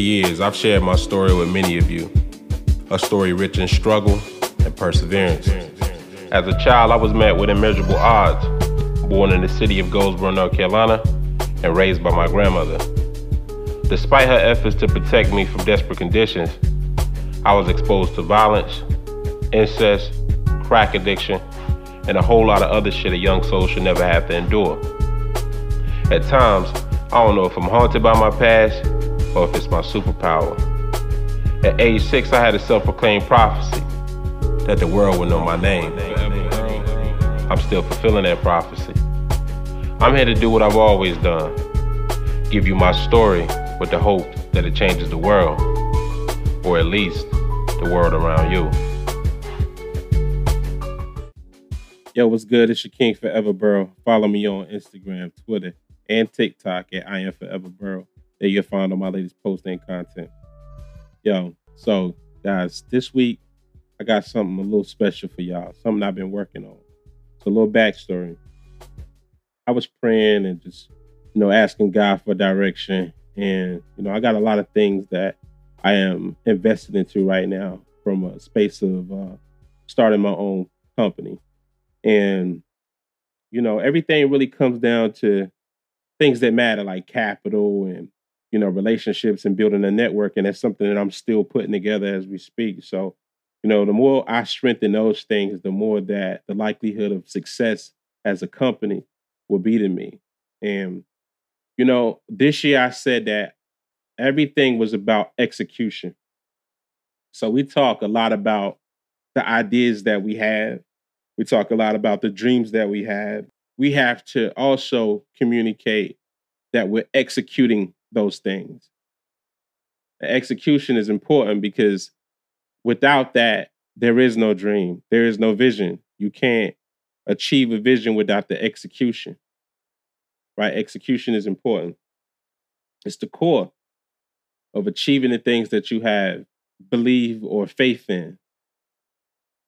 Years, I've shared my story with many of you. A story rich in struggle and perseverance. As a child, I was met with immeasurable odds. Born in the city of Goldsboro, North Carolina, and raised by my grandmother. Despite her efforts to protect me from desperate conditions, I was exposed to violence, incest, crack addiction, and a whole lot of other shit a young soul should never have to endure. At times, I don't know if I'm haunted by my past or if it's my superpower. At age six, I had a self proclaimed prophecy that the world would know my name. I'm still fulfilling that prophecy. I'm here to do what I've always done give you my story with the hope that it changes the world, or at least the world around you. Yo, what's good? It's your King Forever Burrow. Follow me on Instagram, Twitter, and TikTok at I am Forever Burrow. There you'll find on my latest posts and content. Yo, so guys, this week I got something a little special for y'all. Something I've been working on. It's a little backstory. I was praying and just, you know, asking God for direction. And, you know, I got a lot of things that I am invested into right now from a space of uh, starting my own company. And, you know, everything really comes down to things that matter like capital and, you know, relationships and building a network. And that's something that I'm still putting together as we speak. So, you know, the more I strengthen those things, the more that the likelihood of success as a company will be to me. And, you know, this year I said that everything was about execution. So we talk a lot about the ideas that we have, we talk a lot about the dreams that we have. We have to also communicate that we're executing those things. The execution is important because without that, there is no dream, there is no vision. You can't achieve a vision without the execution. Right? Execution is important. It's the core of achieving the things that you have believe or faith in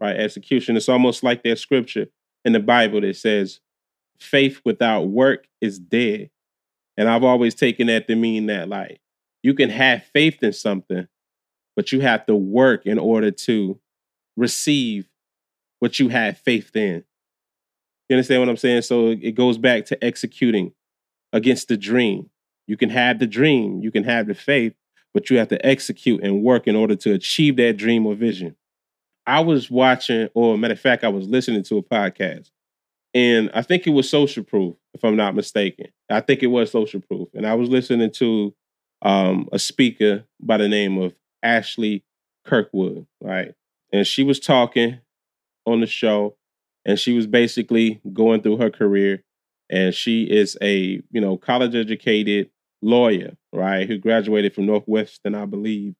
right? Execution. It's almost like that scripture in the Bible that says, faith without work is dead. And I've always taken that to mean that, like, you can have faith in something, but you have to work in order to receive what you have faith in. You understand what I'm saying? So it goes back to executing against the dream. You can have the dream, you can have the faith, but you have to execute and work in order to achieve that dream or vision. I was watching, or matter of fact, I was listening to a podcast, and I think it was Social Proof, if I'm not mistaken. I think it was Social Proof, and I was listening to um, a speaker by the name of Ashley Kirkwood, right? And she was talking on the show, and she was basically going through her career, and she is a you know college educated lawyer, right, who graduated from Northwestern, I believe,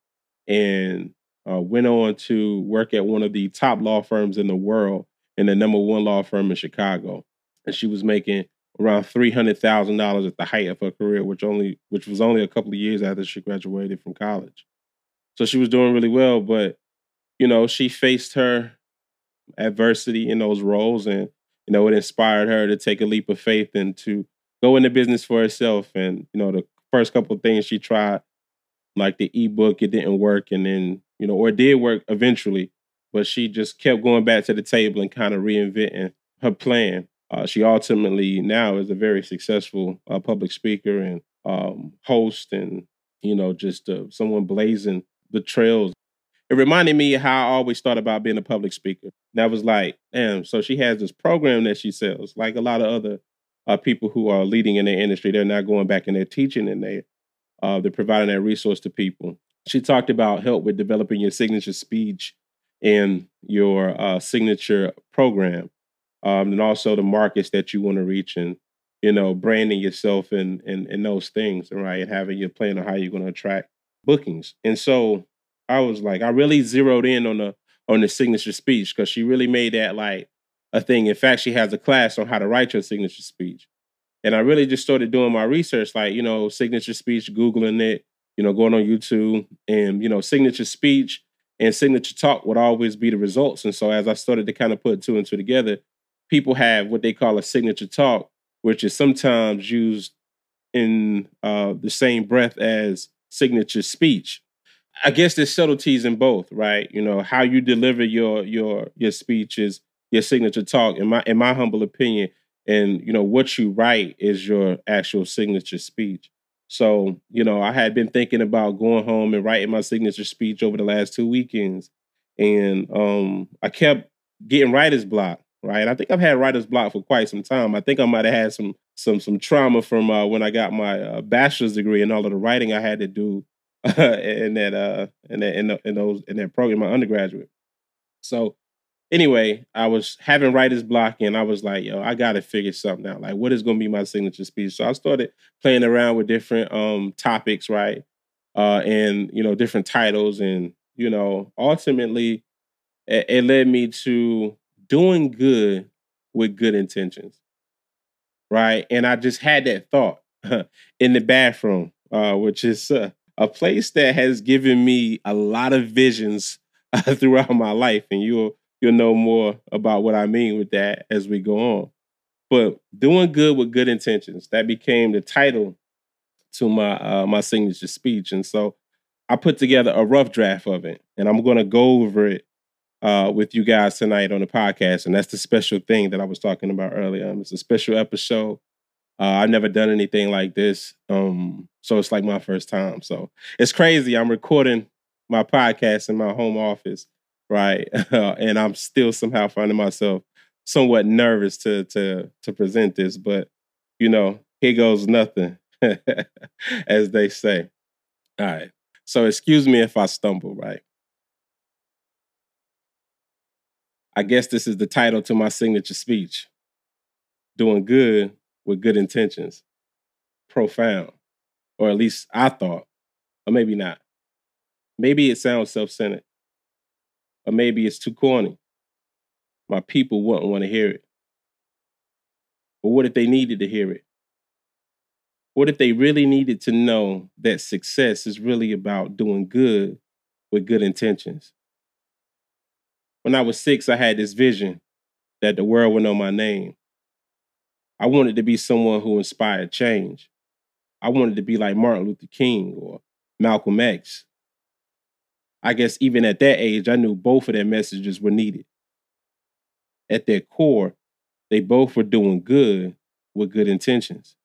and uh, went on to work at one of the top law firms in the world and the number one law firm in Chicago. And she was making around three hundred thousand dollars at the height of her career, which only which was only a couple of years after she graduated from college. So she was doing really well, but you know, she faced her adversity in those roles and you know, it inspired her to take a leap of faith and to go into business for herself. And, you know, the first couple of things she tried, like the ebook, it didn't work. And then you know, or it did work eventually, but she just kept going back to the table and kind of reinventing her plan. Uh, she ultimately now is a very successful uh, public speaker and um, host, and you know, just uh, someone blazing the trails. It reminded me how I always thought about being a public speaker. That was like, damn. So she has this program that she sells, like a lot of other uh, people who are leading in their industry. They're not going back and they're teaching, and they uh, they're providing that resource to people she talked about help with developing your signature speech and your uh, signature program, um, and also the markets that you want to reach, and you know, branding yourself and and and those things, right? And having your plan on how you're going to attract bookings. And so I was like, I really zeroed in on the on the signature speech because she really made that like a thing. In fact, she has a class on how to write your signature speech. And I really just started doing my research, like, you know, signature speech, Googling it, you know, going on YouTube and, you know, signature speech and signature talk would always be the results. And so as I started to kind of put two and two together, people have what they call a signature talk, which is sometimes used in uh, the same breath as signature speech. I guess there's subtleties in both, right? You know, how you deliver your your your speech is your signature talk. In my in my humble opinion, and you know what you write is your actual signature speech. So, you know, I had been thinking about going home and writing my signature speech over the last two weekends. And um, I kept getting writer's block, right? I think I've had writer's block for quite some time. I think I might have had some some some trauma from uh, when I got my uh, bachelor's degree and all of the writing I had to do in that uh in that in, the, in those in that program, my undergraduate. So anyway, I was having writer's block and I was like, yo, I gotta figure something out. Like, what is gonna be my signature speech? So I started playing around with different um topics, right? Uh and you know, different titles and you know, ultimately it, it led me to doing good with good intentions. Right. And I just had that thought in the bathroom, uh, which is uh, a place that has given me a lot of visions uh, throughout my life. And you'll you'll know more about what I mean with that as we go on. But doing good with good intentions that became the title to my uh, my signature speech, and so I put together a rough draft of it, and I'm going to go over it uh, with you guys tonight on the podcast. And that's the special thing that I was talking about earlier. Um, it's a special episode. Uh, I've never done anything like this, um, so it's like my first time. So it's crazy. I'm recording my podcast in my home office right? and I'm still somehow finding myself somewhat nervous to to to present this, but you know, here goes nothing, as they say. All right. So excuse me if I stumble, right? I guess this is the title to my signature speech. Doing good with good intentions. Profound. Or at least I thought. Or maybe not. Maybe it sounds self-centered. Or maybe it's too corny. My people wouldn't want to hear it. But what if they needed to hear it? What if they really needed to know that success is really about doing good with good intentions? When I was six, I had this vision that the world would know my name. I wanted to be someone who inspired change. I wanted to be like Martin Luther King or Malcolm X I guess even at that age, I knew both of their messages were needed. At their core, they both were doing good with good intentions.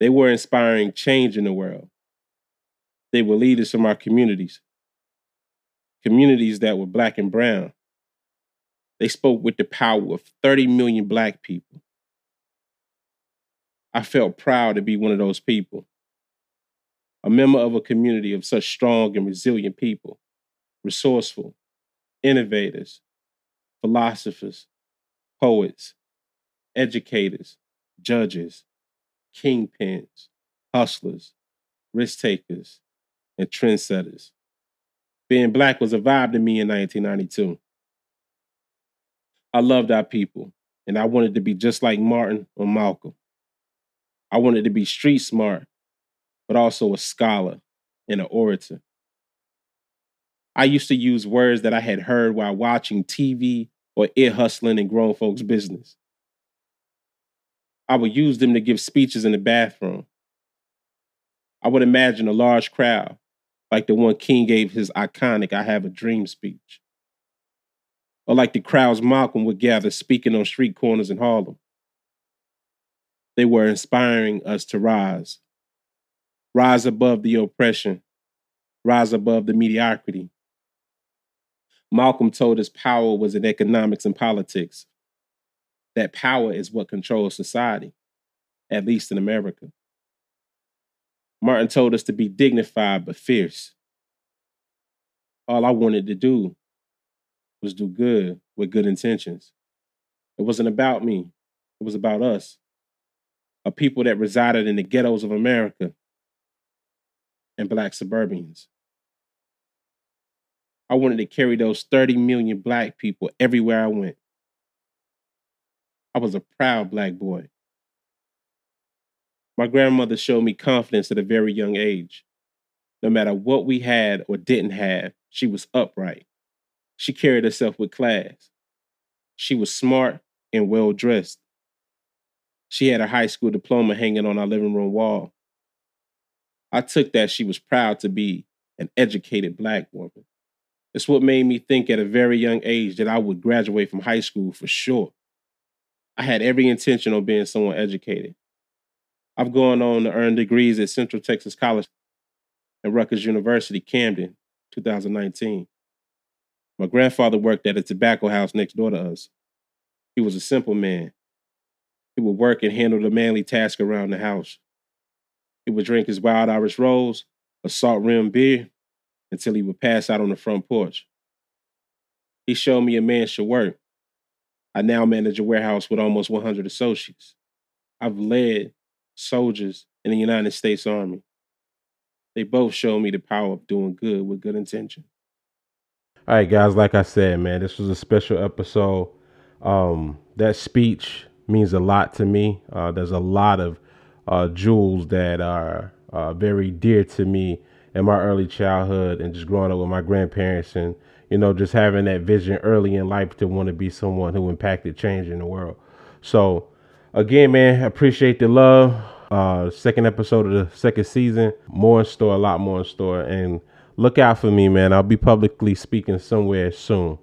They were inspiring change in the world. They were leaders from our communities, communities that were black and brown. They spoke with the power of 30 million black people. I felt proud to be one of those people a member of a community of such strong and resilient people, resourceful, innovators, philosophers, poets, educators, judges, kingpins, hustlers, risk takers, and trendsetters. Being black was a vibe to me in 1992. I loved our people, and I wanted to be just like Martin or Malcolm. I wanted to be street smart but also a scholar and an orator. I used to use words that I had heard while watching TV or ear hustling in grown folks' business. I would use them to give speeches in the bathroom. I would imagine a large crowd, like the one King gave his iconic I Have a Dream speech. Or like the crowds Malcolm would gather speaking on street corners in Harlem. They were inspiring us to rise, rise above the oppression, rise above the mediocrity. Malcolm told us power was in economics and politics. That power is what controls society, at least in America. Martin told us to be dignified but fierce. All I wanted to do was do good with good intentions. It wasn't about me, it was about us, a people that resided in the ghettos of America and black suburbians. I wanted to carry those 30 million black people everywhere I went. I was a proud black boy. My grandmother showed me confidence at a very young age. No matter what we had or didn't have, she was upright. She carried herself with class. She was smart and well dressed. She had a high school diploma hanging on our living room wall. I took that she was proud to be an educated black woman. It's what made me think at a very young age that I would graduate from high school for sure. I had every intention of being someone educated. I've gone on to earn degrees at Central Texas College and Rutgers University, Camden, 2019. My grandfather worked at a tobacco house next door to us. He was a simple man. He would work and handle the manly task around the house. He would drink his wild Irish rose, a salt rimmed beer, until he would pass out on the front porch. He showed me a man should work. I now manage a warehouse with almost 100 associates. I've led soldiers in the United States Army. They both showed me the power of doing good with good intention. All right, guys, like I said, man, this was a special episode. Um, that speech means a lot to me. Uh, there's a lot of uh, jewels that are uh, very dear to me in my early childhood and just growing up with my grandparents and you know just having that vision early in life to want to be someone who impacted change in the world. So again, man, appreciate the love. Uh, second episode of the second season. More in store, a lot more in store. And look out for me, man. I'll be publicly speaking somewhere soon.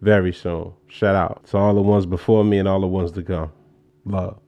Very soon. Shout out to all the ones before me and all the ones to come. Love.